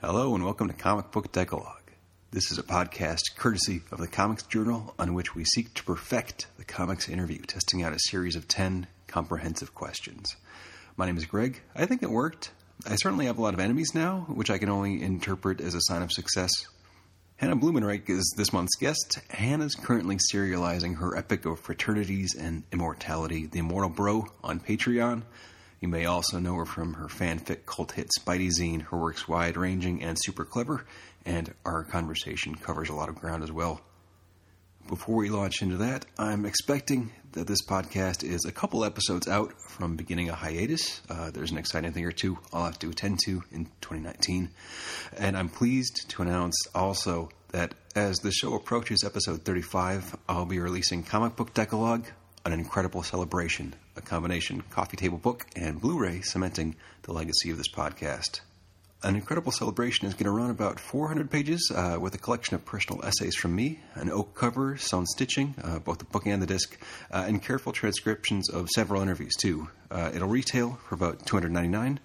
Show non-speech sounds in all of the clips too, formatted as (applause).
Hello and welcome to Comic Book Decalogue. This is a podcast courtesy of the Comics Journal on which we seek to perfect the comics interview, testing out a series of 10 comprehensive questions. My name is Greg. I think it worked. I certainly have a lot of enemies now, which I can only interpret as a sign of success. Hannah Blumenreich is this month's guest. Hannah's currently serializing her epic of fraternities and immortality, The Immortal Bro, on Patreon. You may also know her from her fanfic cult hit Spidey Zine. Her work's wide ranging and super clever, and our conversation covers a lot of ground as well. Before we launch into that, I'm expecting that this podcast is a couple episodes out from beginning a hiatus. Uh, there's an exciting thing or two I'll have to attend to in 2019. And I'm pleased to announce also that as the show approaches episode 35, I'll be releasing Comic Book Decalogue, an incredible celebration, a combination coffee table book and Blu ray cementing the legacy of this podcast. An incredible celebration is going to run about 400 pages uh, with a collection of personal essays from me, an oak cover, sewn stitching, uh, both the book and the disc, uh, and careful transcriptions of several interviews too. Uh, it'll retail for about 299,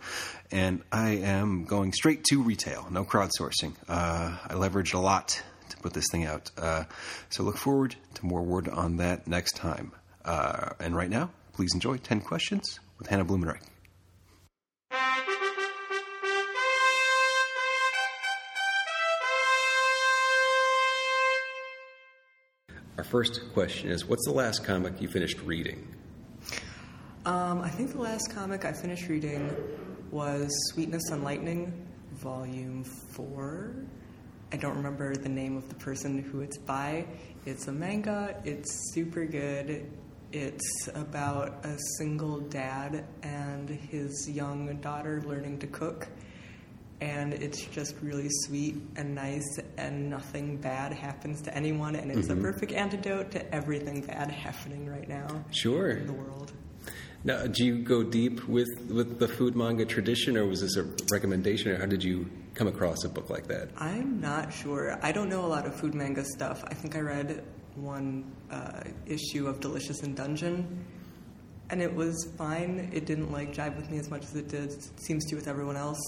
and I am going straight to retail, no crowdsourcing. Uh, I leveraged a lot to put this thing out, uh, so look forward to more word on that next time. and right now, please enjoy 10 questions with Hannah Blumenreich. Our first question is What's the last comic you finished reading? Um, I think the last comic I finished reading was Sweetness and Lightning, Volume 4. I don't remember the name of the person who it's by. It's a manga, it's super good. It's about a single dad and his young daughter learning to cook. And it's just really sweet and nice, and nothing bad happens to anyone. And it's a perfect antidote to everything bad happening right now Sure. in the world. Now, do you go deep with, with the food manga tradition, or was this a recommendation, or how did you come across a book like that? I'm not sure. I don't know a lot of food manga stuff. I think I read one uh, issue of Delicious in Dungeon, and it was fine. It didn't like jive with me as much as it did seems to with everyone else.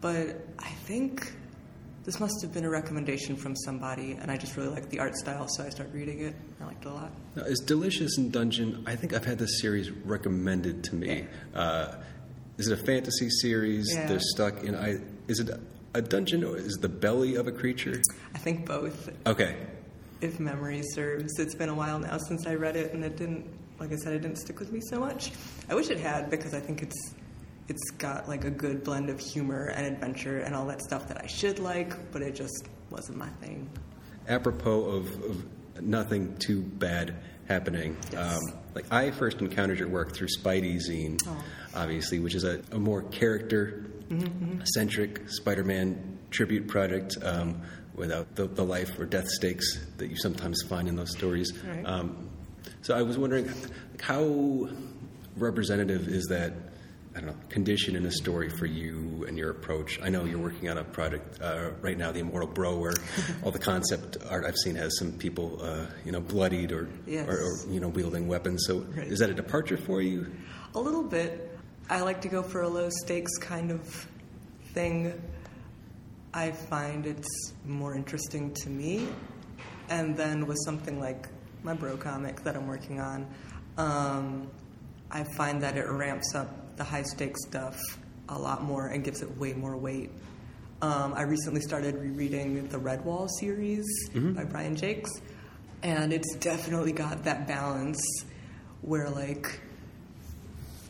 But I think this must have been a recommendation from somebody, and I just really liked the art style, so I started reading it. I liked it a lot. Now, is Delicious in Dungeon? I think I've had this series recommended to me. Uh, is it a fantasy series? Yeah. They're stuck in. I is it a, a dungeon or is it the belly of a creature? I think both, Okay, if memory serves. It's been a while now since I read it, and it didn't, like I said, it didn't stick with me so much. I wish it had because I think it's it's got like a good blend of humor and adventure and all that stuff that I should like, but it just wasn't my thing. apropos of, of nothing too bad happening. Yes. Um, like I first encountered your work through Spidey Zine, Oh. obviously, which is a, a more character-centric Spider-Man tribute project um, without the, the life or death stakes that you sometimes find in those stories. Right. Um, so I was wondering, how representative is that? I don't know, condition in a story for you and your approach. I know you're working on a project uh, right now, The Immortal Bro, where (laughs) all the concept art I've seen has some people, uh, you know, bloodied or, Yes. or, or, you know, wielding weapons. So Right. is that a departure for you? A little bit. I like to go for a low stakes kind of thing. I find it's more interesting to me. And then with something like my bro comic that I'm working on, um, I find that it ramps up the high stakes stuff a lot more and gives it way more weight. Um, I recently started rereading the Redwall series by Brian Jacques, and it's definitely got that balance where, like,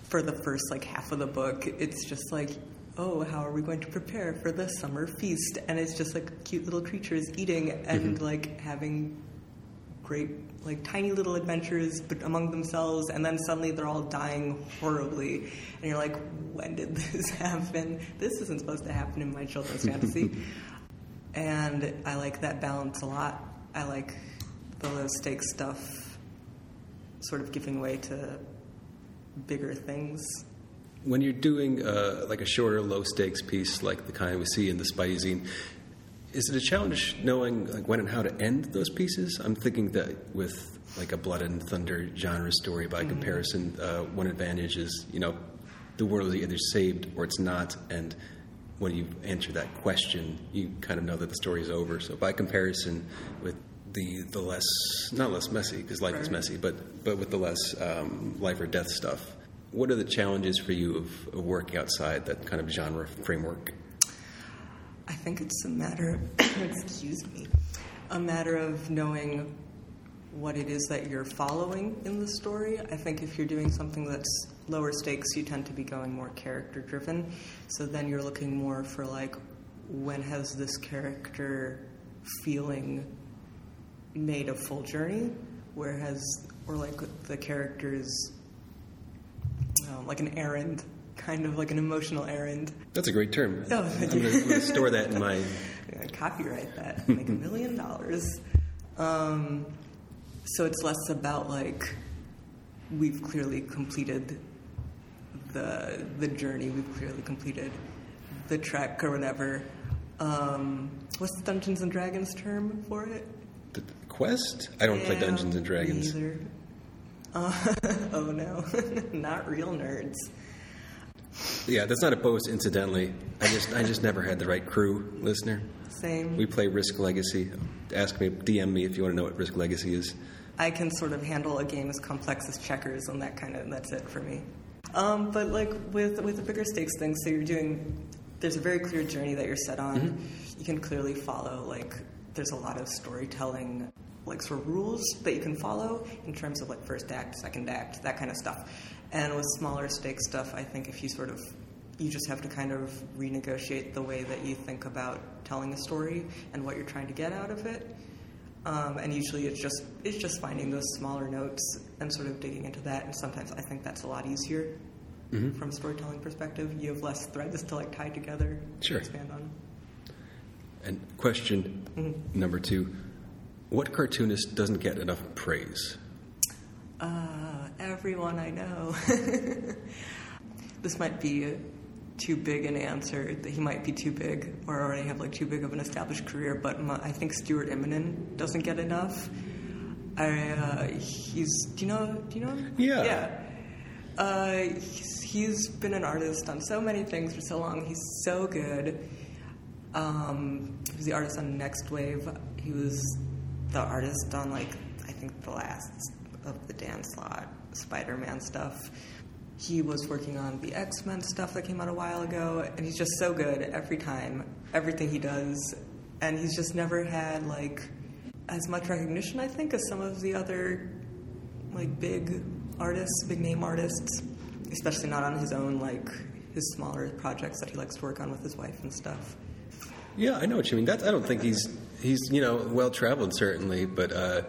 for the first like half of the book, it's just like, oh, how are we going to prepare for the summer feast? And it's just like cute little creatures eating and like having great like tiny little adventures but among themselves and then suddenly they're all dying horribly. And you're like when did (laughs) this happen? This isn't supposed to happen in my children's fantasy. (laughs) And i like that balance a lot. I like the low stakes stuff sort of giving way to bigger things. When you're doing uh, like a shorter, low stakes piece like the kind we see in the Spidey zine, Is it a challenge knowing like when and how to end those pieces? I'm thinking that with like a Blood and Thunder genre story, by comparison, uh, one advantage is you know the world is either saved or it's not, and when you answer that question, you kind of know that the story is over. So by comparison, with the the less not less messy because life is messy, but but with the less um, life or death stuff, what are the challenges for you of, of working outside that kind of genre framework? I think it's a matter, of, (coughs) excuse me, a matter of knowing what it is that you're following in the story. I think if you're doing something that's lower stakes, you tend to be going more character driven. So then you're looking more for like, when has this character feeling made a full journey? Where has, or like the character's, um, like an errand, kind of like an emotional errand. That's a great term. Oh, I'm going to store that in my. (laughs) Copyright that, make a million dollars. Um, so it's less about like we've clearly completed the the journey, we've clearly completed the trek or whatever. Um, what's the Dungeons and Dragons term for it? The quest? I don't play Dungeons and Dragons. Me either. Uh, (laughs) oh no, (laughs) not real nerds. Yeah, that's not opposed. Incidentally, I just I just never had the right crew, listener. Same. We play Risk Legacy. Ask me, DM me if you want to know what Risk Legacy is. I can sort of handle a game as complex as checkers, and that kind of that's it for me. Um, but like with with the bigger stakes things, so you're doing. There's a very clear journey that you're set on. You can clearly follow. Like there's a lot of storytelling, like sort of rules that you can follow in terms of like first act, second act, that kind of stuff. And with smaller stakes stuff, I think if you sort of you just have to kind of renegotiate the way that you think about telling a story and what you're trying to get out of it. Um, and usually it's just it's just finding those smaller notes and sort of digging into that. And sometimes I think that's a lot easier from a storytelling perspective. You have less threads to like tie together, Sure. expand on. And question number two: What cartoonist doesn't get enough praise? Uh, everyone I know. (laughs) this might be too big an answer. That he might be too big, or already have like too big of an established career. But my, I think Stuart Immonen doesn't get enough. I uh, he's do you know do you know him? Yeah. yeah. Uh, he's, he's been an artist on so many things for so long. He's so good. Um, he was the artist on Nextwave. He was the artist on like I think the last of the Dan Slott Spider-Man stuff. He was working on the X-Men stuff that came out a while ago, and he's just so good every time, everything he does, and he's just never had like as much recognition I think as some of the other like big artists, big name artists, especially not on his own like his smaller projects that he likes to work on with his wife and stuff. Yeah, I know what you mean. That's, I don't think he's he's you know well traveled certainly, but uh,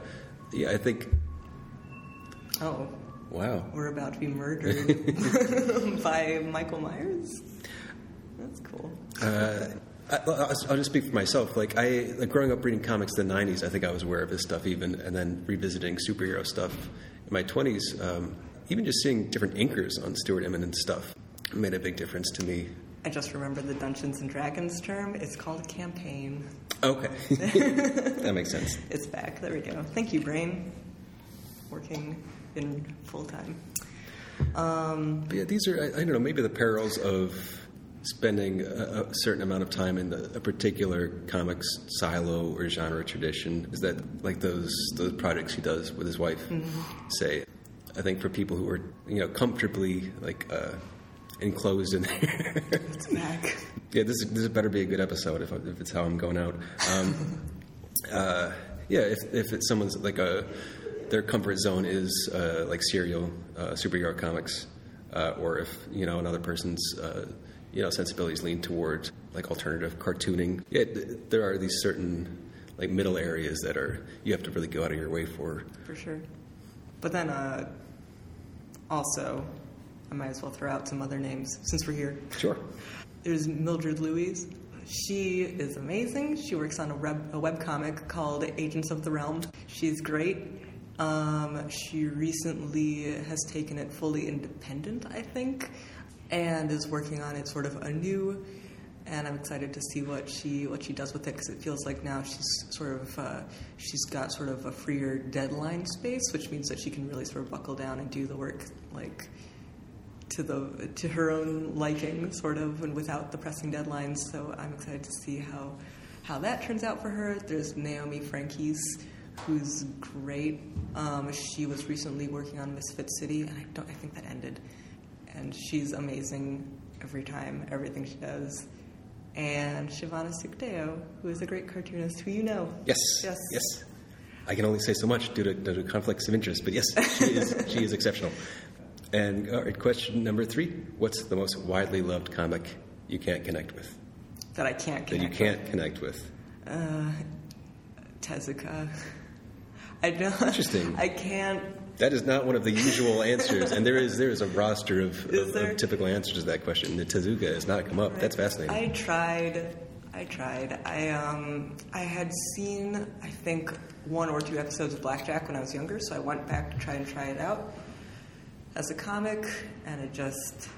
yeah, I think Oh, wow. we're about to be murdered (laughs) by Michael Myers. That's cool. Uh, I, I'll I'll just speak for myself. Like I, like growing up reading comics in the '90s, I think I was aware of this stuff even, and then revisiting superhero stuff in my 20s. Um, even just seeing different inkers on Stuart Immonen stuff made a big difference to me. I just remember the Dungeons and Dragons term. It's called campaign. Okay, (laughs) that makes sense. It's back. There we go. Thank you, brain. Working in full time. Um, yeah, these are, I, I don't know, maybe the perils of spending a, a certain amount of time in the, a particular comics silo or genre tradition. Is that like those those projects he does with his wife say i think for people who are you know comfortably like uh, enclosed in there. Yeah this, this better be a good episode if, I- if it's how i'm going out. Um, (laughs) uh, yeah if, if it's someone's like a their comfort zone is uh, like serial uh, superhero comics uh, or if you know another person's uh, you know sensibilities lean toward like alternative cartooning yeah th- there are these certain like middle areas that are you have to really go out of your way for for sure. But then, uh, also, I might as well throw out some other names since we're here. sure (laughs) There's Mildred Louis. She is amazing. She works on a web a webcomic called Agents of the Realm. She's great. Um, she recently has taken it fully independent, I think, and is working on it sort of anew. and I'm excited to see what she what she does with it because it feels like now she's sort of uh, she's got sort of a freer deadline space, which means that she can really sort of buckle down and do the work like to the to her own liking, sort of, and without the pressing deadlines. So I'm excited to see how how that turns out for her. There's Naomi Franquiz, who's great. Um, she was recently working on Misfit City, and I don't I think that ended. And she's amazing every time, everything she does. And Shivana Sookdeo, who is a great cartoonist who you know. Yes. Yes. Yes. I can only say so much due to, due to conflicts of interest, but yes, she is, (laughs) she is exceptional. And all right, question number three What's the most widely loved comic you can't connect with? That I can't That you can't connect with? Uh, Tezuka. I don't. Interesting. I can't. That is not one of the usual answers, and there is there is a roster of, of, of typical answers to that question. The Tezuka has not come up. That's fascinating. I tried. I tried. I um I had seen I think one or two episodes of Blackjack when I was younger, so I went back to try and try it out as a comic, and it just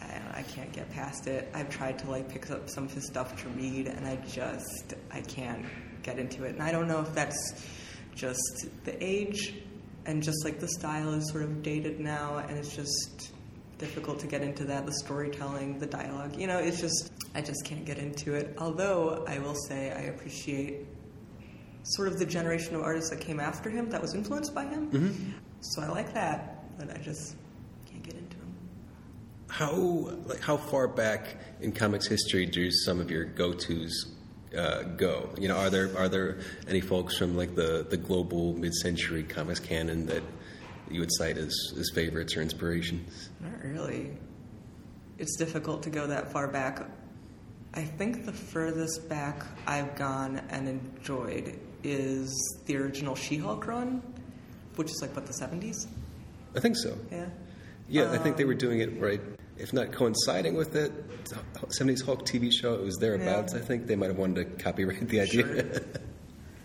I, I can't get past it. I've tried to like pick up some of his stuff to read, and I just I can't get into it. And I don't know if that's just the age, and just like the style is sort of dated now, and it's just difficult to get into that. The storytelling, the dialogue, you know, it's just I just can't get into it. Although I will say I appreciate sort of the generation of artists that came after him that was influenced by him. Mm-hmm. So I like that, but I just can't get into him. How like how far back in comics history do some of your go tos uh, go? You know, are there are there any folks from like the the global mid century comics canon that you would cite as as favorites or inspirations? Not really. It's difficult to go that far back. I think the furthest back I've gone and enjoyed is the original She-Hulk run, which is like what the seventies. I think so. Yeah. Yeah, I think they were doing it right. If not coinciding with it, 70s Hulk TV show, it was thereabouts. Yeah. I think they might have wanted to copyright the idea. Sure. (laughs)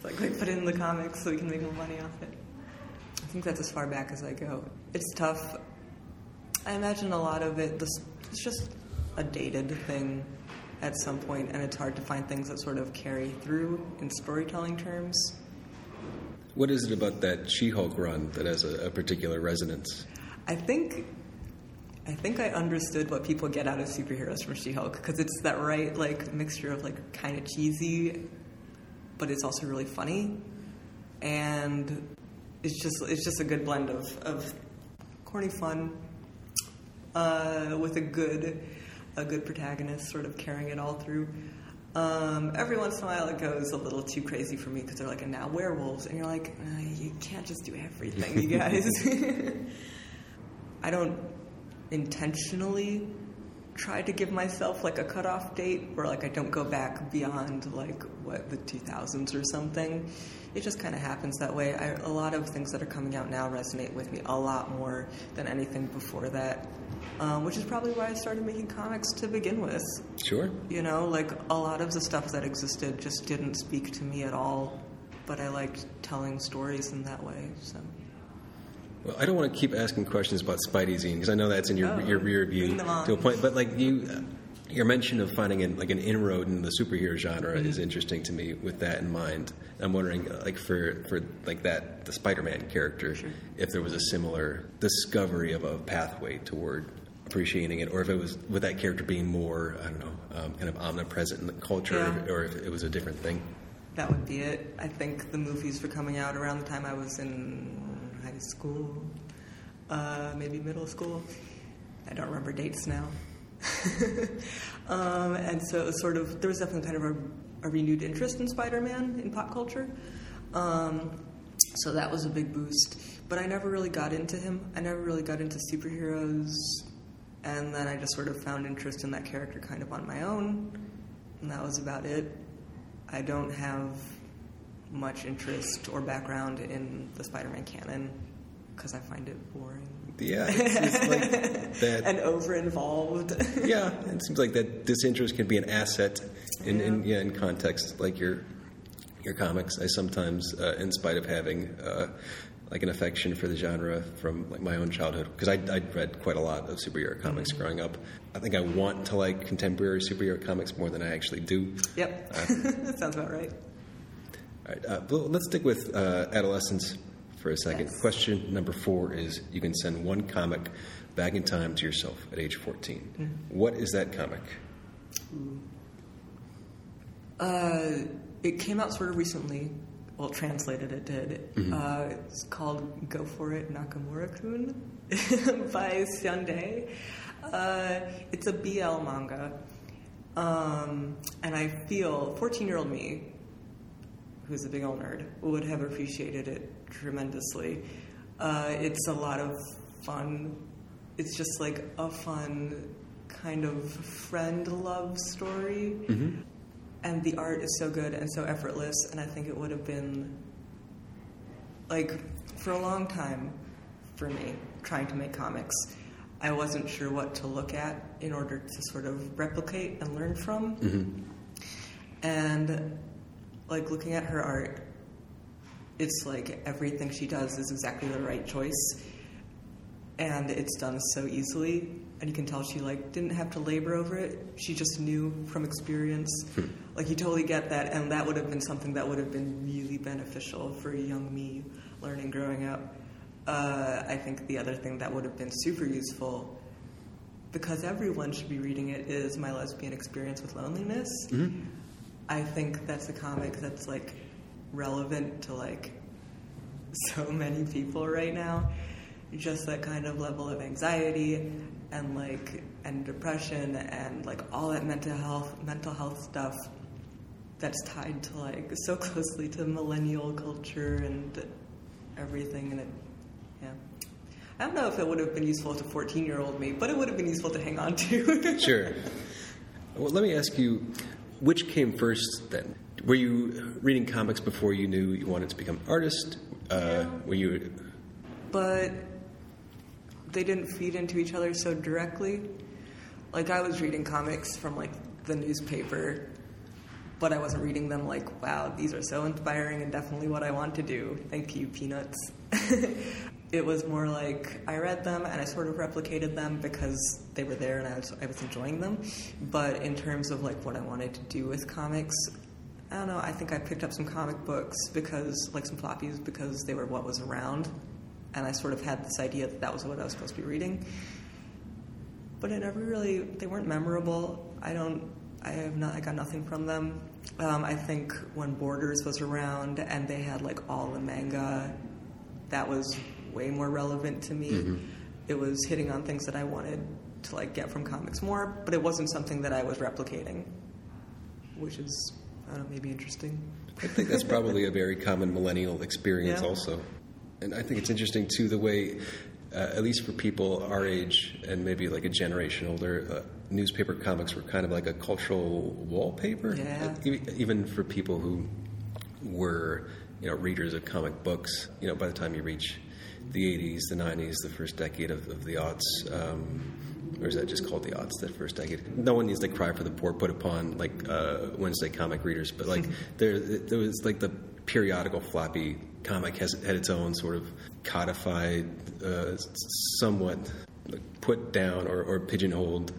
Like, like put it in the comics so we can make more money off it. I think that's as far back as I go. It's tough. I imagine a lot of it. This it's just a dated thing at some point, and it's hard to find things that sort of carry through in storytelling terms. what is it about that She Hulk run that has a, a particular resonance? I think. I think I understood what people get out of superheroes from She-Hulk because it's that right like mixture of like kind of cheesy, but it's also really funny, and it's just it's just a good blend of of corny fun uh, with a good a good protagonist sort of carrying it all through. Um, every once in a while, it goes a little too crazy for me because they're like, and now werewolves, and you're like, uh, you can't just do everything, you guys. (laughs) I don't intentionally try to give myself like a cutoff date where like I don't go back beyond like what the 2000s or something. It just kind of happens that way. I, a lot of things that are coming out now resonate with me a lot more than anything before that, um, which is probably why I started making comics to begin with. Sure. You know, like a lot of the stuff that existed just didn't speak to me at all, but I liked telling stories in that way. So. Well, I don't want to keep asking questions about Spidey Zine because I know that's in your Oh, your rear view bring them on. to a point. But like you, uh, your mention of finding an, like an inroad in the superhero genre Mm-hmm. is interesting to me. With that in mind, I'm wondering uh, like for for like that the Spider-Man character, if there was a similar discovery of a pathway toward appreciating it, or if it was with that character being more I don't know um, kind of omnipresent in the culture, Yeah. or if it was a different thing. That would be it. I think the movies were coming out around the time I was in high school, uh, maybe middle school. I don't remember dates now. (laughs) um, and so it was sort of, there was definitely kind of a, a renewed interest in Spider Man in pop culture. Um, so that was a big boost. But I never really got into him. I never really got into superheroes. And then I just sort of found interest in that character kind of on my own. And that was about it. I don't have much interest or background in the Spider-Man canon because I find it boring Yeah, like (laughs) that. and over-involved. (laughs) yeah, it seems like that disinterest can be an asset in, in Yeah. yeah in context like you're your comics. I sometimes, uh, in spite of having uh, like an affection for the genre from like my own childhood, because I I'd read quite a lot of superhero comics Mm-hmm. growing up. I think I want to like contemporary superhero comics more than I actually do. Yep. That (laughs) sounds about right. All right, uh, well, let's stick with uh, adolescence for a second. Yes. Question number four is: You can send one comic back in time to yourself at age 14. What is that comic? Uh, it came out sort of recently. Well, translated it did. Uh, it's called "Go For It, Nakamura-kun" (laughs) by Syundei. Uh, it's a BL manga, um, and I feel 14-year-old me, who's a big old nerd, would have appreciated it tremendously. Uh, it's a lot of fun. It's just like a fun kind of friend love story and the art is so good and so effortless and i think it would have been like for a long time for me trying to make comics i wasn't sure what to look at in order to sort of replicate and learn from and like looking at her art it's like everything she does is exactly the right choice. And it's done so easily. And you can tell she like didn't have to labor over it. She just knew from experience. Like you totally get that. And that would have been something that would have been really beneficial for young me learning growing up. Uh, i think the other thing that would have been super useful because everyone should be reading it is my lesbian experience with loneliness. I think that's a comic that's like relevant to like so many people right now. Just that kind of level of anxiety and like and depression and like all that mental health mental health stuff that's tied to like so closely to millennial culture and everything and it yeah. I don't know if it would have been useful to 14 year old me, but it would have been useful to hang on to. (laughs) Sure. Well, let me ask you, which came first then? Were you reading comics before you knew you wanted to become an artist? Uh, were you? but they didn't feed into each other so directly. Like I was reading comics from like the newspaper, but I wasn't reading them like, wow, these are so inspiring and definitely what I want to do. Thank you, Peanuts. (laughs) it was more like I read them and I sort of replicated them because they were there and I was, I was enjoying them. But in terms of like what I wanted to do with comics, I don't know. I think I picked up some comic books because, like some floppies, because they were what was around, and I sort of had this idea that that was what I was supposed to be reading. But it never really. They weren't memorable. I don't. I have not. I got nothing from them. Um, I think when Borders was around and they had like all the manga, that was way more relevant to me. It was hitting on things that I wanted to like get from comics more, but it wasn't something that I was replicating, which is I don't know, maybe interesting. I think that's probably a very common millennial experience, Yeah. also. And I think it's interesting too the way, uh, at least for people our age and maybe like a generation older, uh, newspaper comics were kind of like a cultural wallpaper. Yeah. Even for people who were, you know, readers of comic books. You know, by the time you reach the '80s, the '90s, the first decade of, of the aughts. Um, or is that just called the odds that first decade? No one needs to cry for the poor put upon like uh, Wednesday comic readers, but like (laughs) there, there was like the periodical floppy comic has had its own sort of codified, uh, somewhat put down or, or pigeonholed,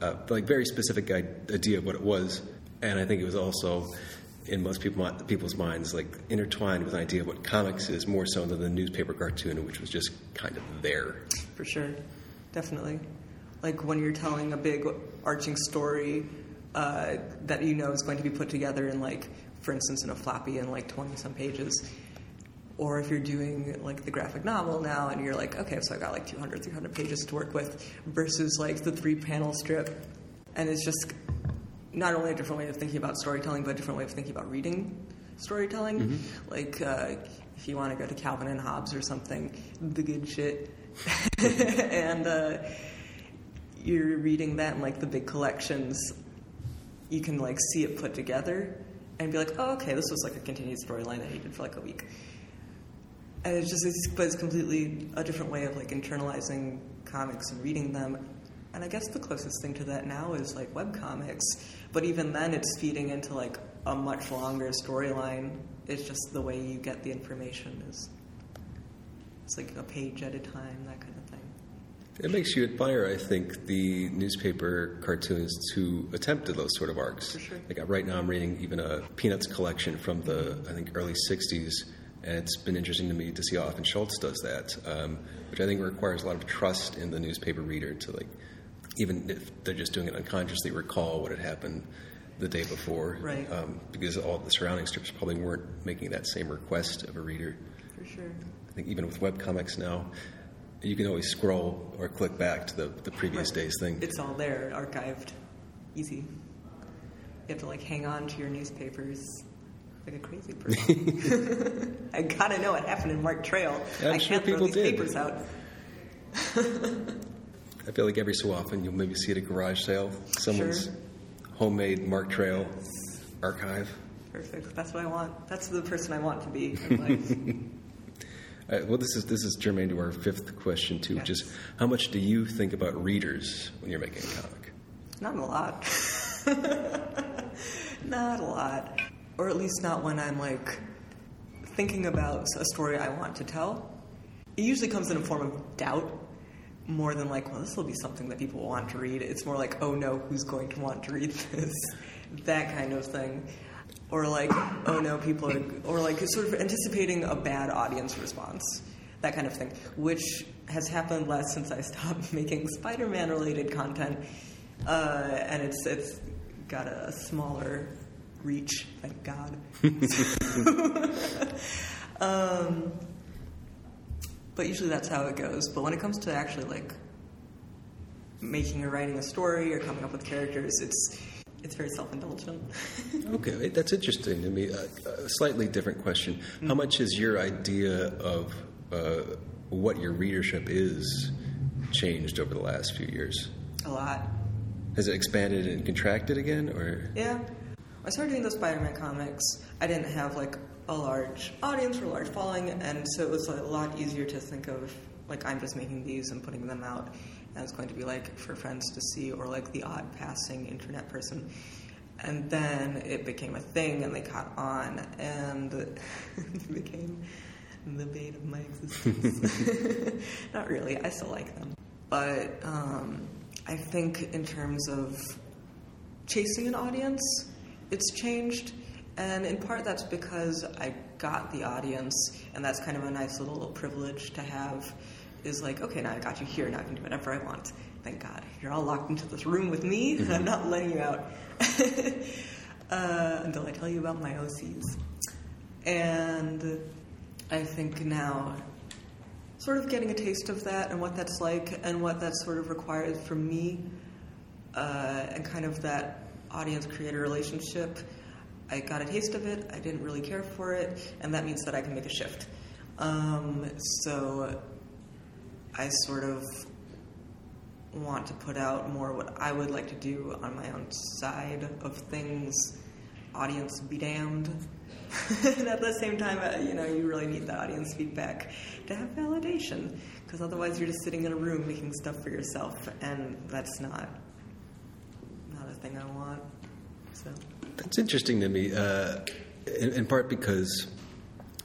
uh, like very specific idea of what it was, and I think it was also in most people people's minds like intertwined with an idea of what comics is more so than the newspaper cartoon, which was just kind of there. For sure, definitely. Like when you're telling a big arching story uh, that you know is going to be put together in like, for instance, in a floppy in like 20 some pages. Or if you're doing like the graphic novel now and you're like, okay, so I got like 200, 300 pages to work with versus like the three panel strip. And it's just not only a different way of thinking about storytelling, but a different way of thinking about reading storytelling. Like uh, if you want to go to Calvin and Hobbes or something, the good shit. (laughs) (laughs) and uh, you're reading that in like the big collections, you can like see it put together and be like, oh, okay, this was like a continued storyline that he did for like a week. And it's just, it's, but it's completely a different way of like internalizing comics and reading them. And I guess the closest thing to that now is like webcomics. But even then, it's feeding into like a much longer storyline. It's just the way you get the information is it's like a page at a time, that kind of. It makes you admire, I think, the newspaper cartoonists who attempted those sort of arcs. For sure. Like uh, right now, I'm reading even a Peanuts collection from the I think early '60s, and it's been interesting to me to see how often Schulz does that, um, which I think requires a lot of trust in the newspaper reader to like, even if they're just doing it unconsciously, recall what had happened the day before. Right. Um, because all the surrounding strips probably weren't making that same request of a reader. For sure. I think even with webcomics now, you can always scroll or click back to the, the previous Right. day's thing. It's all there, archived. Easy. You have to like hang on to your newspapers like a crazy person. (laughs) (laughs) I gotta know what happened in Mark Trail. I'm I sure can't throw people these did. papers out. I feel like every so often you'll maybe see at a garage sale someone's Sure. homemade Mark Trail archive. Perfect. That's what I want. That's the person I want to be in life. (laughs) Uh, well, this is this is germane to our fifth question too, which is how much do you think about readers when you're making a comic? Not a lot. (laughs) not a lot. Or at least not when I'm like thinking about a story I want to tell. It usually comes in a form of doubt more than like, well, this will be something that people want to read. It's more like, oh no, who's going to want to read (laughs) this? that kind of thing. Or like, oh no, people are, or like sort of anticipating a bad audience response. That kind of thing, which has happened less since I stopped (laughs) making Spider-Man related content, uh, and it's it's got a smaller reach. Thank God. (laughs) um, but usually that's how it goes. But when it comes to actually like making or writing a story or coming up with characters, it's it's very self-indulgent. (laughs) Okay, that's interesting to me. Uh, a slightly different question: How much has your idea of uh, what your readership is changed over the last few years? a lot. Has it expanded and contracted again, or Yeah. When I started doing those Spider-Man comics, I didn't have like a large audience or a large following, and so it was a lot easier to think of like I'm just making these and putting them out, and it's going to be like for friends to see or like the odd passing internet person. And then it became a thing, and they caught on, and (laughs) it became the bane of my existence. (laughs) Not really. I still like them, but um, I think in terms of chasing an audience, it's changed. And in part, that's because I got the audience, and that's kind of a nice little privilege to have. Is like, okay, now I got you here, now I can do whatever I want. Thank God. You're all locked into this room with me, and (laughs) I'm not letting you out (laughs) uh, until I tell you about my OCs. And I think now, sort of getting a taste of that and what that's like, and what that sort of requires from me, uh, and kind of that audience creator relationship. I got a taste of it, I didn't really care for it, and that means that I can make a shift. Um, so I sort of want to put out more what I would like to do on my own side of things. Audience be damned. and (laughs) at the same time, uh, you know, you really need the audience feedback to have validation, because otherwise you're just sitting in a room making stuff for yourself, and that's not not a thing I want. So That's interesting to me, uh, in, in part because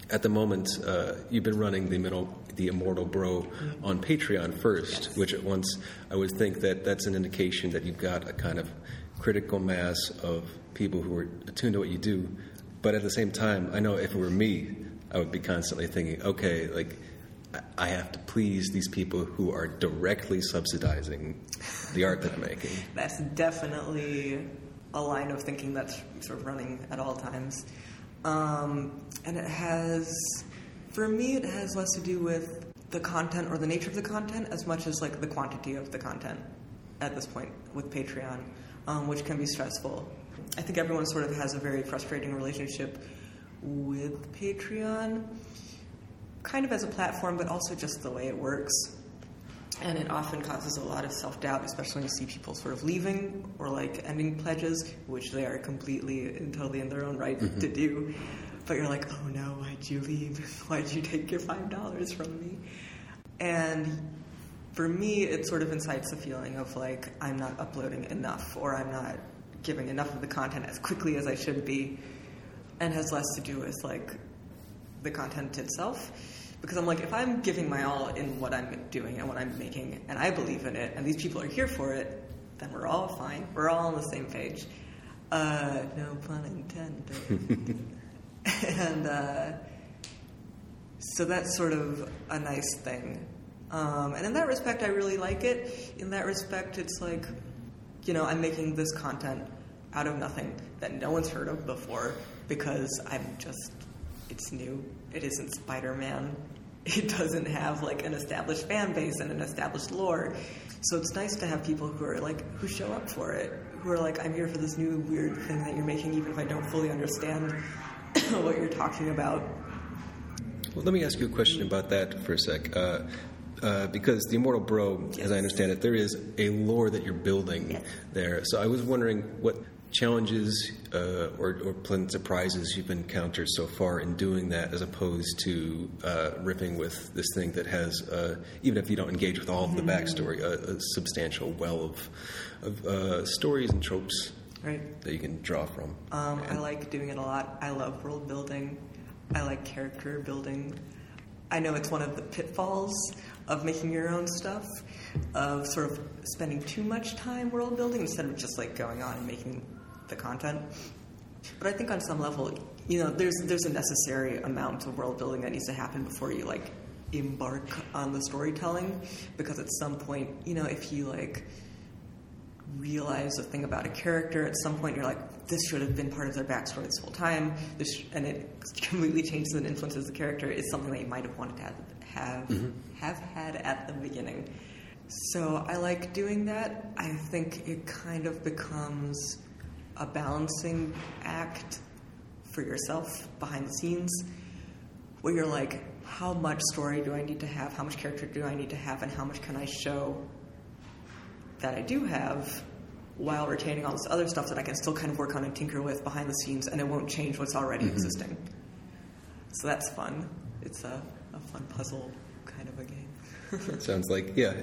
at the moment uh, you've been running the middle, the Immortal Bro on Patreon first, Yes. which at once I would think that that's an indication that you've got a kind of critical mass of people who are attuned to what you do. But at the same time, I know if it were me, I would be constantly thinking, okay, like. I- I have to please these people who are directly subsidizing the art that I'm making. (laughs) that's definitely a line of thinking that's sort of running at all times. Um, and it has, for me, it has less to do with the content or the nature of the content as much as like the quantity of the content at this point with Patreon, um, which can be stressful. I think everyone sort of has a very frustrating relationship with Patreon, kind of as a platform, but also just the way it works. And it often causes a lot of self doubt, especially when you see people sort of leaving or like ending pledges, which they are completely and totally in their own right mm-hmm. to do. But you're like, oh no, why'd you leave? (laughs) Why'd you take your $5 from me? And for me, it sort of incites a feeling of like I'm not uploading enough or I'm not giving enough of the content as quickly as I should be, and has less to do with like the content itself. Because I'm like, if I'm giving my all in what I'm doing and what I'm making, and I believe in it, and these people are here for it, then we're all fine. We're all on the same page. Uh, no pun intended. (laughs) and uh, so that's sort of a nice thing. Um, and in that respect, I really like it. In that respect, it's like, you know, I'm making this content out of nothing that no one's heard of before because I'm just, it's new. It isn't Spider Man. (laughs) It doesn't have like an established fan base and an established lore. So it's nice to have people who are like, who show up for it, who are like, I'm here for this new weird thing that you're making, even if I don't fully understand (laughs) what you're talking about. Well, let me ask you a question about that for a sec. Uh, uh, because the Immortal Bro, as I understand it, there is a lore that you're building Yes. there. So I was wondering what challenges uh, or, or pleasant surprises you've encountered so far in doing that, as opposed to uh, riffing with this thing that has, uh, even if you don't engage with all of the backstory, a, a substantial well of, of uh, stories and tropes Right. that you can draw from. Um, I like doing it a lot. I love world building. I like character building. I know it's one of the pitfalls of making your own stuff, of sort of spending too much time world building instead of just like going on and making the content. But I think on some level, you know, there's there's a necessary amount of world building that needs to happen before you like embark on the storytelling, because at some point, you know, if you like realize a thing about a character at some point you're like this should have been part of their backstory this whole time. This sh- and it (laughs) completely changes and influences the character is something that you might have wanted to have have, mm-hmm. have had at the beginning. So i like doing that. I think it kind of becomes a balancing act for yourself behind the scenes where you're like how much story do i need to have how much character do i need to have and how much can i show that I do have while retaining all this other stuff that I can still kind of work on and tinker with behind the scenes and it won't change what's already mm-hmm. existing. So that's fun. It's a, a fun puzzle kind of a game. (laughs) Sounds like, yeah,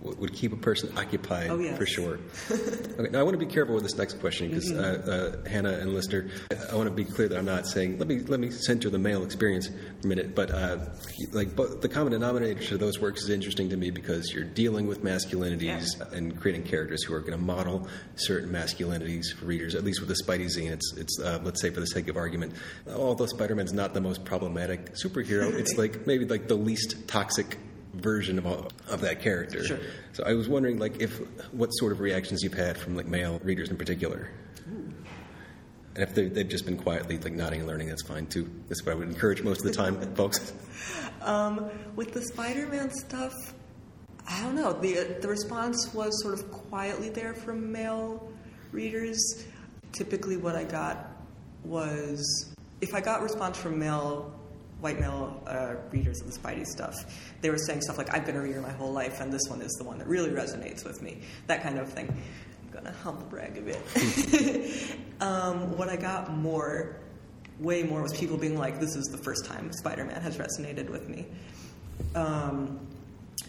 would keep a person occupied Oh, yes. for sure. (laughs) okay, now I want to be careful with this next question because uh, uh, Hannah and Lister, I want to be clear that I'm not saying let me let me center the male experience for a minute, but uh, like but the common denominator to those works is interesting to me because you're dealing with masculinities and creating characters who are going to model certain masculinities for readers. At least with the Spidey zine, it's it's uh, let's say for the sake of argument, although Spider-Man's not the most problematic superhero, it's (laughs) like maybe like the least toxic version of all, of that character. Sure. So I was wondering, like, if what sort of reactions you've had from like male readers in particular, and if they, they've just been quietly like nodding and learning, that's fine too. That's what I would encourage most of the time, (laughs) folks. Um, with the Spider-Man stuff, I don't know. the The response was sort of quietly there from male readers. Typically, what I got was if I got response from male, white male uh, readers of the Spidey stuff, they were saying stuff like, "I've been a reader my whole life, and this one is the one that really resonates with me." That kind of thing. I'm gonna humble brag a bit. (laughs) um, what I got more way more was people being like, "This is the first time Spider-Man has resonated with me," um,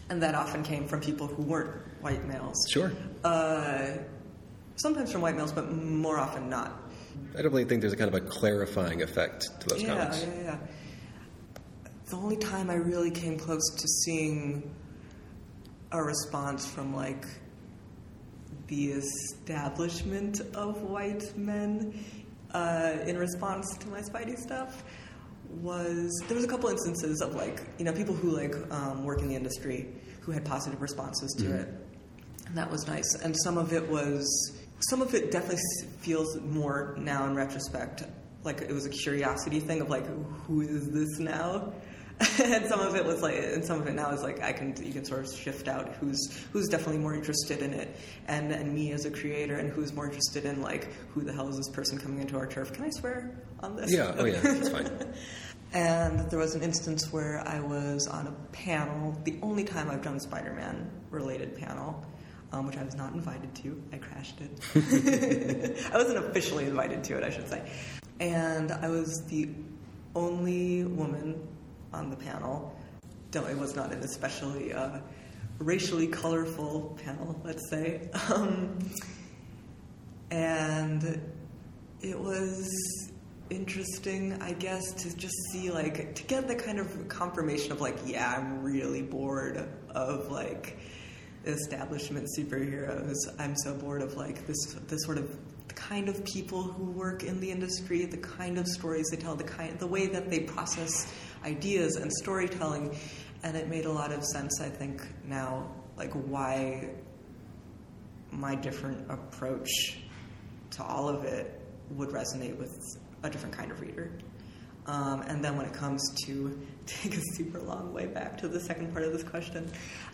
and that often came from people who weren't white males. Sure. Uh, sometimes from white males, but more often not. I don't really think there's a kind of a clarifying effect to those comments. yeah, comics. yeah, yeah. The only time I really came close to seeing a response from like the establishment of white men uh, in response to my Spidey stuff was there was a couple instances of like you know people who like um, work in the industry who had positive responses to it. And that was nice. And some of it was some of it definitely feels more now in retrospect like it was a curiosity thing of like who is this now (laughs) and some of it was like and some of it now is like i can you can sort of shift out who's who's definitely more interested in it and and me as a creator and who's more interested in like who the hell is this person coming into our turf can i swear on this Yeah, oh yeah, that's fine. (laughs) and there was an instance where I was on a panel, the only time I've done a Spider Man related panel, um, which I was not invited to. I crashed it. (laughs) I wasn't officially invited to it, I should say. And I was the only woman on the panel. It was not an especially uh, racially colorful panel, let's say. (laughs) Um, and it was interesting, I guess, to just see like to get the kind of confirmation of like, yeah, I'm really bored of like establishment superheroes. I'm so bored of like this this sort of kind of people who work in the industry, the kind of stories they tell, the kind the way that they process ideas and storytelling. And it made a lot of sense, I think, now, like why my different approach to all of it would resonate with a different kind of reader. Um, and then when it comes to (laughs) take a super long way back to the second part of this question,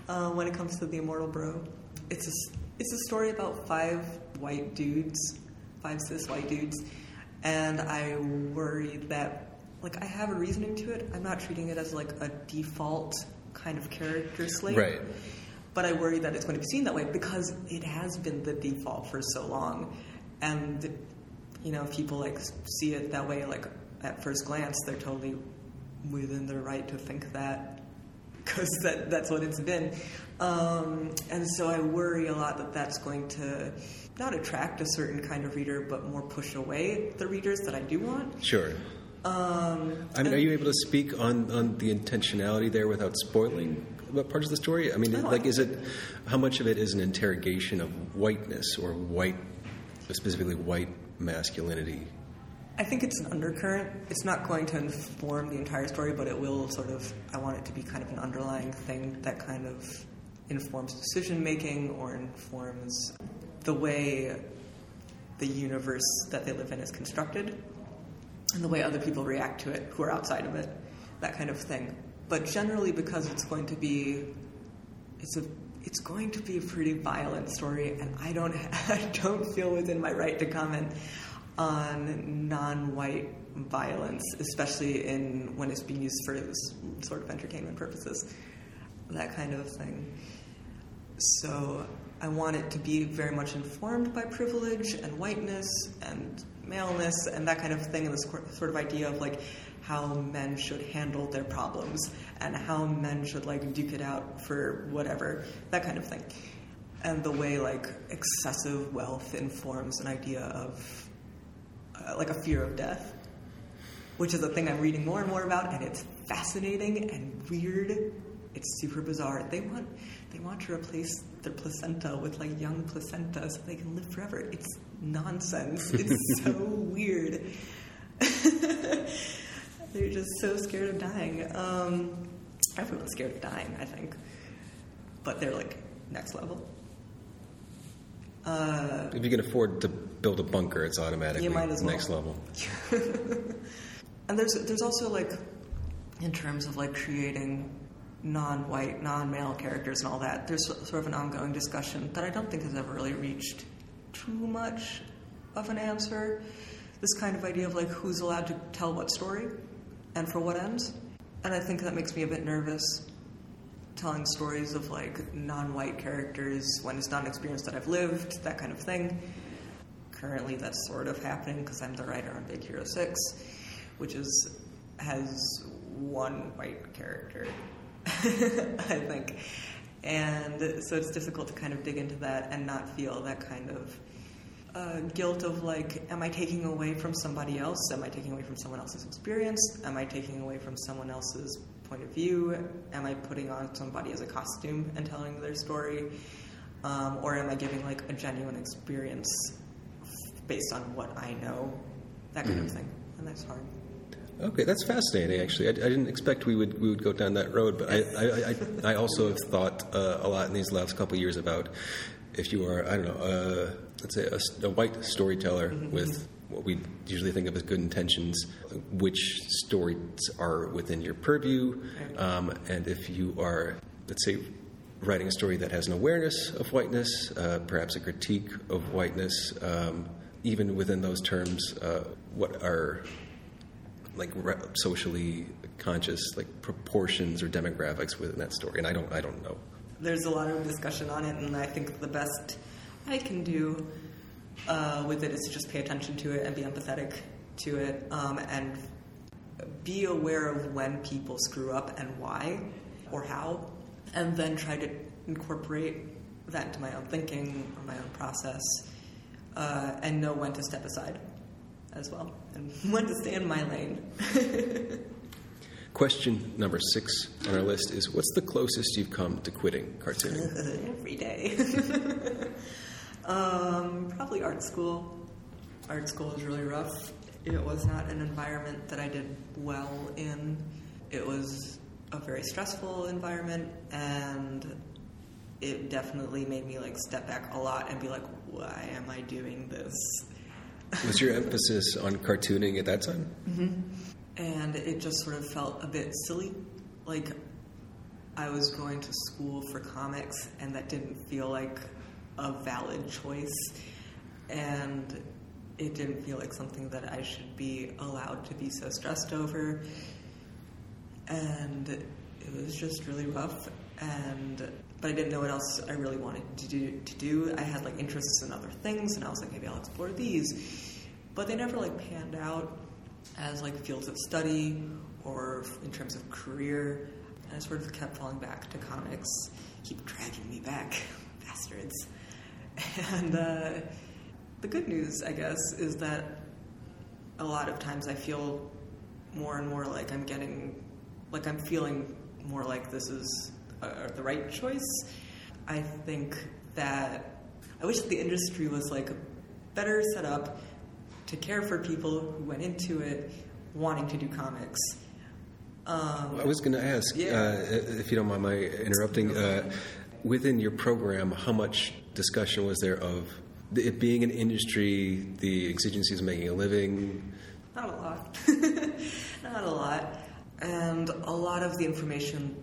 uh, when it comes to the Immortal Bro, it's a, it's a story about five white dudes, five cis white dudes, and I worry that like I have a reasoning to it. I'm not treating it as like a default kind of character slate. Right. But I worry that it's going to be seen that way because it has been the default for so long. And you know, if people like see it that way, like at first glance, they're totally within their right to think that because that, that's what it's been. Um, and so I worry a lot that that's going to not attract a certain kind of reader, but more push away the readers that I do want. Sure. Um, I mean, are you able to speak on, on the intentionality there without spoiling what parts of the story? I mean, No, like, I- is it how much of it is an interrogation of whiteness or white, specifically white masculinity? I think it's an undercurrent. It's not going to inform the entire story, but it will sort of. I want it to be kind of an underlying thing that kind of informs decision making or informs the way the universe that they live in is constructed and the way other people react to it who are outside of it, that kind of thing. But generally, because it's going to be, it's a, it's going to be a pretty violent story, and I don't, (laughs) I don't feel within my right to comment on non-white violence, especially in when it's being used for this sort of entertainment purposes, that kind of thing. So I want it to be very much informed by privilege and whiteness and maleness and that kind of thing, and this sort of idea of like how men should handle their problems and how men should like duke it out for whatever, that kind of thing. And the way like excessive wealth informs an idea of uh, like a fear of death, which is a thing I'm reading more and more about, and it's fascinating and weird. It's super bizarre. They want they want to replace their placenta with like young placenta so they can live forever. It's nonsense. It's (laughs) so weird. (laughs) They're just so scared of dying. Um, everyone's scared of dying, I think, but they're like next level. Uh, If you can afford to build a bunker, it's automatically You might as well. next level. (laughs) And there's there's also like in terms of like creating non-white, non-male characters and all that. There's sort of an ongoing discussion that I don't think has ever really reached too much of an answer. This kind of idea of like who's allowed to tell what story and for what ends. And I think that makes me a bit nervous telling stories of like non-white characters when it's not an experience that I've lived, that kind of thing. Currently, that's sort of happening because I'm the writer on Big Hero Six, which is has one white character, (laughs) I think, and so it's difficult to kind of dig into that and not feel that kind of uh, guilt of like, am I taking away from somebody else? Am I taking away from someone else's experience? Am I taking away from someone else's point of view? Am I putting on somebody as a costume and telling their story? Um, or am I giving like a genuine experience based on what I know? That kind of thing. And that's hard. Okay, that's fascinating. Actually, I, I didn't expect we would we would go down that road, but I I, I, I also have thought uh, a lot in these last couple of years about if you are I don't know uh, let's say a white storyteller with what we usually think of as good intentions, which stories are within your purview, um, and if you are let's say writing a story that has an awareness of whiteness, uh, perhaps a critique of whiteness, um, even within those terms, uh, what are like re- socially conscious like proportions or demographics within that story and i don't i don't know. There's a lot of discussion on it, and I think the best I can do uh, with it is to just pay attention to it and be empathetic to it, um, and be aware of when people screw up and why or how, and then try to incorporate that into my own thinking or my own process, uh, and know when to step aside as well, and (laughs) when to stay in my lane. Question number six on our list is What's the closest you've come to quitting cartooning? (laughs) Every day. (laughs) um, probably art school. Art school was really rough. It was not an environment that I did well in. It was a very stressful environment, and it definitely made me like step back a lot and be like, why am I doing this? Was your emphasis on cartooning at that time? Mm-hmm. and it just sort of felt a bit silly. Like I was going to school for comics, and that didn't feel like a valid choice, and it didn't feel like something that I should be allowed to be so stressed over. And it was just really rough, and but I didn't know what else I really wanted to do. To do, I had like interests in other things, and I was like, maybe I'll explore these, but they never like panned out as like fields of study or in terms of career. And I sort of kept falling back to comics, keep dragging me back, (laughs) bastards. And uh, the good news, I guess, is that a lot of times I feel more and more like I'm getting, like I'm feeling more like this is uh, the right choice. I think that I wish the industry was like better set up to care for people who went into it wanting to do comics. Um, I was going to ask, Yeah. uh, if you don't mind my interrupting, uh, within your program, how much discussion was there of it being an industry, the exigencies of making a living? Not a lot. (laughs) Not a lot. And a lot of the information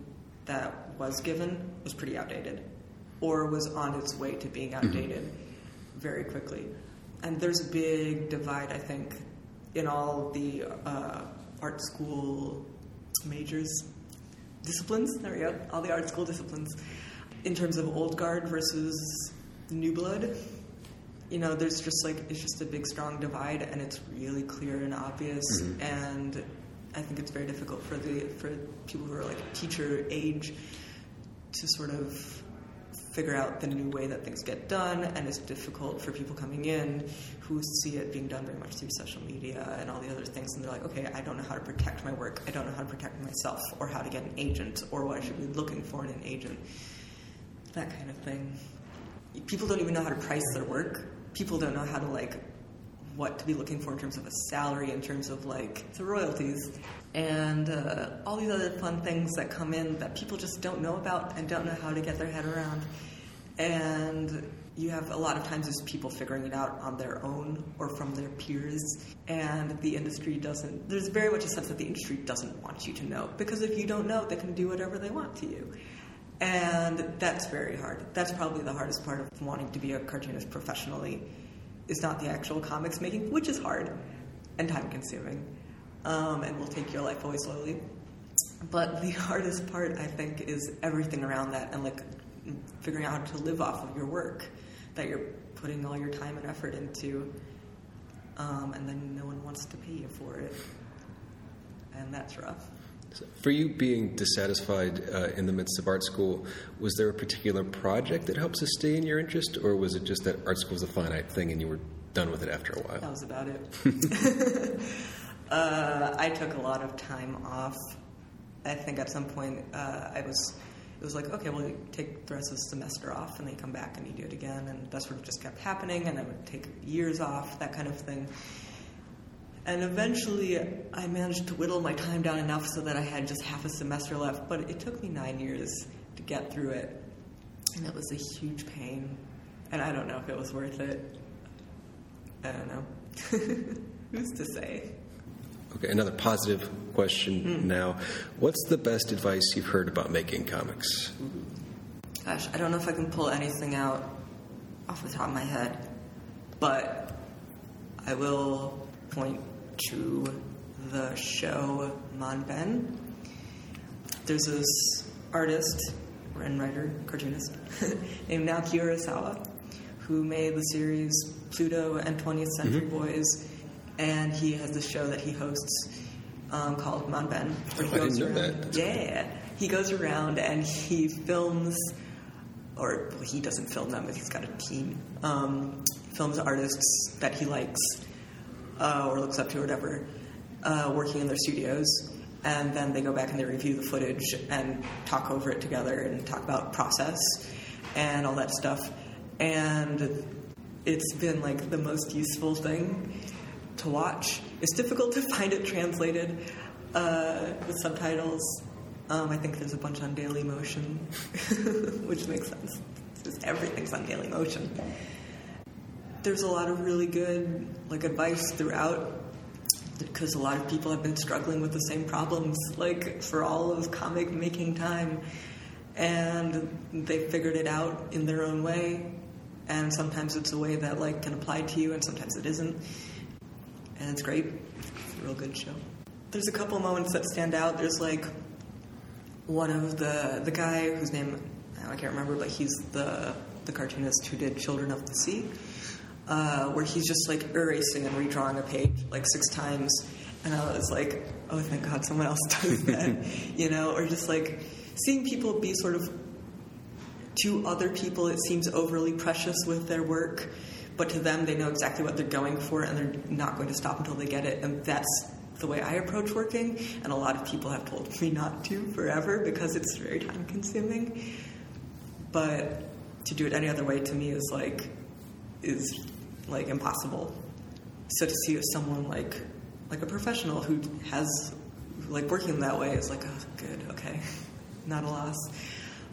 that was given was pretty outdated or was on its way to being outdated very quickly. And there's a big divide, I think, in all the uh, art school majors, disciplines. There we go. All the art school disciplines. In terms of old guard versus new blood, you know, there's just like it's just a big, strong divide, and it's really clear and obvious. And I think it's very difficult for the for people who are like teacher age to sort of figure out the new way that things get done, and it's difficult for people coming in who see it being done very much through social media and all the other things, and they're like, okay, I don't know how to protect my work, I don't know how to protect myself, or how to get an agent, or what I should be looking for in an agent, that kind of thing. People don't even know how to price their work. People don't know how to like what to be looking for in terms of a salary, in terms of like the royalties, and uh, all these other fun things that come in that people just don't know about and don't know how to get their head around. And you have a lot of times just people figuring it out on their own or from their peers, and the industry doesn't. There's very much a sense that the industry doesn't want you to know because if you don't know, they can do whatever they want to you. And that's very hard. That's probably the hardest part of wanting to be a cartoonist professionally is not the actual comics making, which is hard and time consuming um, and will take your life away slowly. But the (laughs) hardest part, I think, is everything around that and like figuring out how to live off of your work that you're putting all your time and effort into, um, and then no one wants to pay you for it. And that's rough. For you being dissatisfied uh, in the midst of art school, was there a particular project that helped sustain your interest, or was it just that art school was a finite thing and you were done with it after a while? That was about it. (laughs) uh, I took a lot of time off. I think at some point uh, I was. It was like, okay, well, you take the rest of the semester off, and then you come back and you do it again, and that sort of just kept happening. And I would take years off, that kind of thing. And eventually, I managed to whittle my time down enough so that I had just half a semester left. But it took me nine years to get through it, and it was a huge pain. And I don't know if it was worth it. I don't know. (laughs) Who's to say? Okay, another positive question hmm. now. What's the best advice you've heard about making comics? Gosh, I don't know if I can pull anything out off the top of my head, but I will point to the show Manben. There's this artist, and writer, cartoonist, (laughs) named Naoki Urasawa, who made the series Pluto and 20th Century Boys, and he has this show that he hosts um, called Manben. he Oh, I didn't know around- that. That's yeah, he goes around and he films or well, he doesn't film them, but he's got a team. Um, films artists that he likes uh, or looks up to or whatever, uh, working in their studios, and then they go back and they review the footage and talk over it together and talk about process and all that stuff. And it's been like the most useful thing to watch. It's difficult to (laughs) find it translated uh, with subtitles. Um, I think there's a bunch on Dailymotion, (laughs) which makes sense. Just everything's on Dailymotion. There's a lot of really good like advice throughout because a lot of people have been struggling with the same problems like for all of comic making time. And they figured it out in their own way. And sometimes it's a way that like can apply to you and sometimes it isn't. And it's great. It's a real good show. There's a couple moments that stand out. There's like one of the the guy whose name I can't remember but he's the the cartoonist who did Children of the Sea uh, where he's just like erasing and redrawing a page like six times. And I was like oh thank god someone else (laughs) does that (laughs) you know? Or just like seeing people be sort of to other people it seems overly precious with their work but to them they know exactly what they're going for and they're not going to stop until they get it. And that's the way I approach working. And a lot of people have told me not to forever because it's very time consuming but to do it any other way to me is like is like impossible so to see someone like like a professional who has like working that way is like oh good okay (laughs) not a loss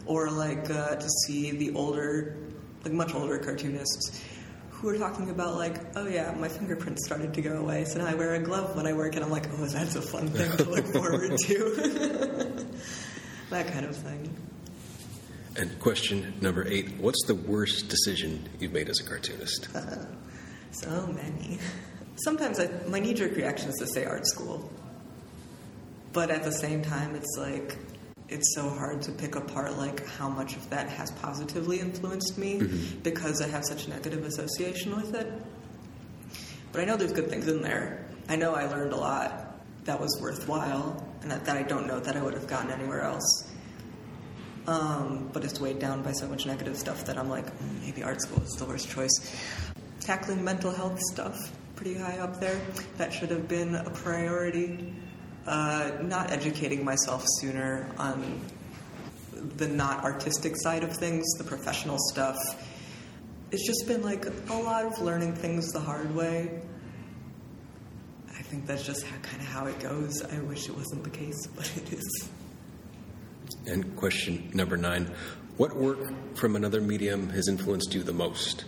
or like uh, to see the older, like much older cartoonists who are talking about like, oh yeah, my fingerprints started to go away, so now I wear a glove when I work, and I'm like, oh, that's a fun thing to look forward to. (laughs) that kind of thing. And question number eight: What's the worst decision you've made as a cartoonist? (laughs) So many. Sometimes I, my knee-jerk reaction is to say art school, but at the same time, it's like it's so hard to pick apart like how much of that has positively influenced me mm-hmm. because I have such negative association with it. But I know there's good things in there. I know I learned a lot that was worthwhile and that, that I don't know that I would have gotten anywhere else. Um, but it's weighed down by so much negative stuff that I'm like, mm, maybe art school is the worst choice. Tackling mental health stuff, pretty high up there. That should have been a priority uh, not educating myself sooner on the not artistic side of things, the professional stuff. It's just been like a lot of learning things the hard way. I think that's just kind of how it goes. I wish it wasn't the case, but it is. And question number nine What work from another medium has influenced you the most?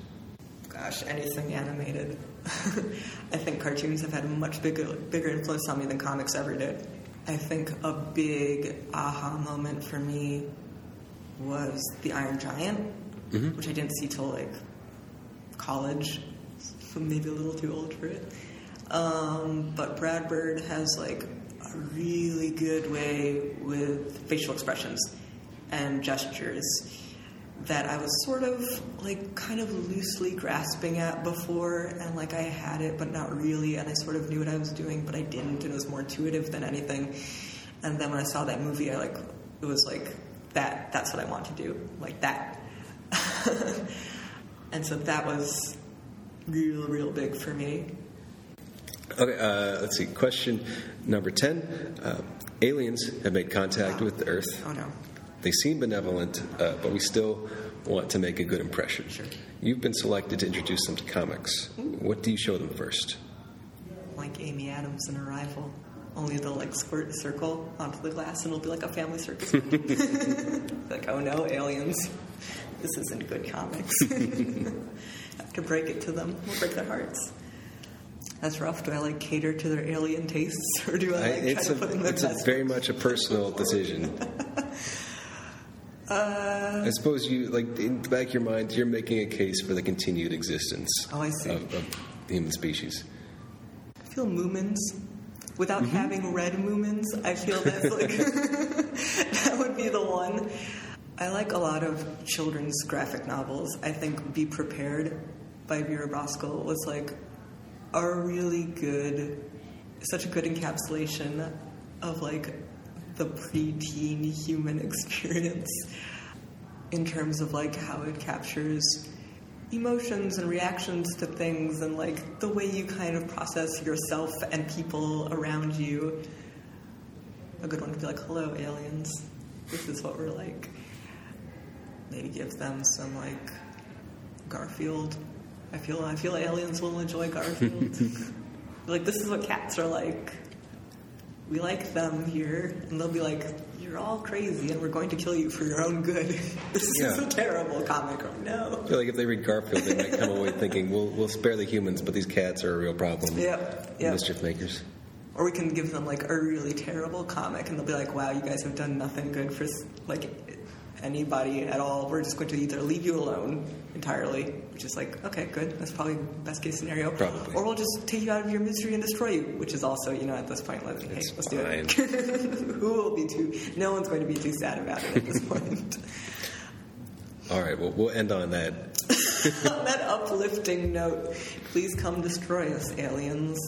Gosh, anything animated. (laughs) I think cartoons have had a much bigger bigger influence on me than comics ever did. I think a big aha moment for me was The Iron Giant, mm-hmm. which I didn't see till like college, so maybe a little too old for it. Um, but Brad Bird has like a really good way with facial expressions and gestures that I was sort of like kind of loosely grasping at before, and like I had it, but not really, and I sort of knew what I was doing, but I didn't, and it was more intuitive than anything. And then when I saw that movie, I like it was like that. That's what I want to do, like that. (laughs) and so that was real, real big for me. Okay, uh, let's see. Question number ten: uh, Aliens have made contact with Earth. Oh no. They seem benevolent, uh, but we still want to make a good impression. Sure. You've been selected to introduce them to comics. What do you show them first? Like Amy Adams in Arrival. Only they'll like squirt a circle onto the glass and it'll be like a family circus. (laughs) (laughs) like, oh no, aliens. This isn't good comics. (laughs) Have to break it to them. We'll break their hearts. That's rough. Do I like cater to their alien tastes, or do I like I, it's try to a, put in their It's a very much a personal decision. Uh, I suppose you like in the back of your mind, you're making a case for the continued existence oh, I see. Of, of the human species. I feel Moomins. Without mm-hmm. having read Moomins, I feel that's (laughs) like (laughs) that would be the one. I like a lot of children's graphic novels. I think Be Prepared by Vera Brosgol was like a really good, such a good encapsulation of like the preteen human (laughs) experience. in terms of like how it captures emotions and reactions to things and like the way you kind of process yourself and people around you. A good one to be like, hello, aliens. This is what we're like. Maybe give them some like Garfield. I feel I feel aliens will enjoy Garfield. (laughs) like this is what cats are like. We like them here, and they'll be like, "You're all crazy, and we're going to kill you for your own good." (laughs) this is a terrible comic. Oh no. I feel like if they read Garfield, they might come away (laughs) thinking, "We'll we'll spare the humans, but these cats are a real problem." Yep. Yep. Mischief makers. Or we can give them like a really terrible comic, and they'll be like, "Wow, you guys have done nothing good for like anybody at all. We're just going to either leave you alone entirely, which is like, okay, good. That's probably best case scenario. Probably. Or we'll just take you out of your misery and destroy you, which is also, you know, at this point, like, hey, let's do it. (laughs) Who will be too? No one's going to be too sad about it at this point. (laughs) All right, well, we'll end on that. On (laughs) that uplifting note, please come destroy us, aliens.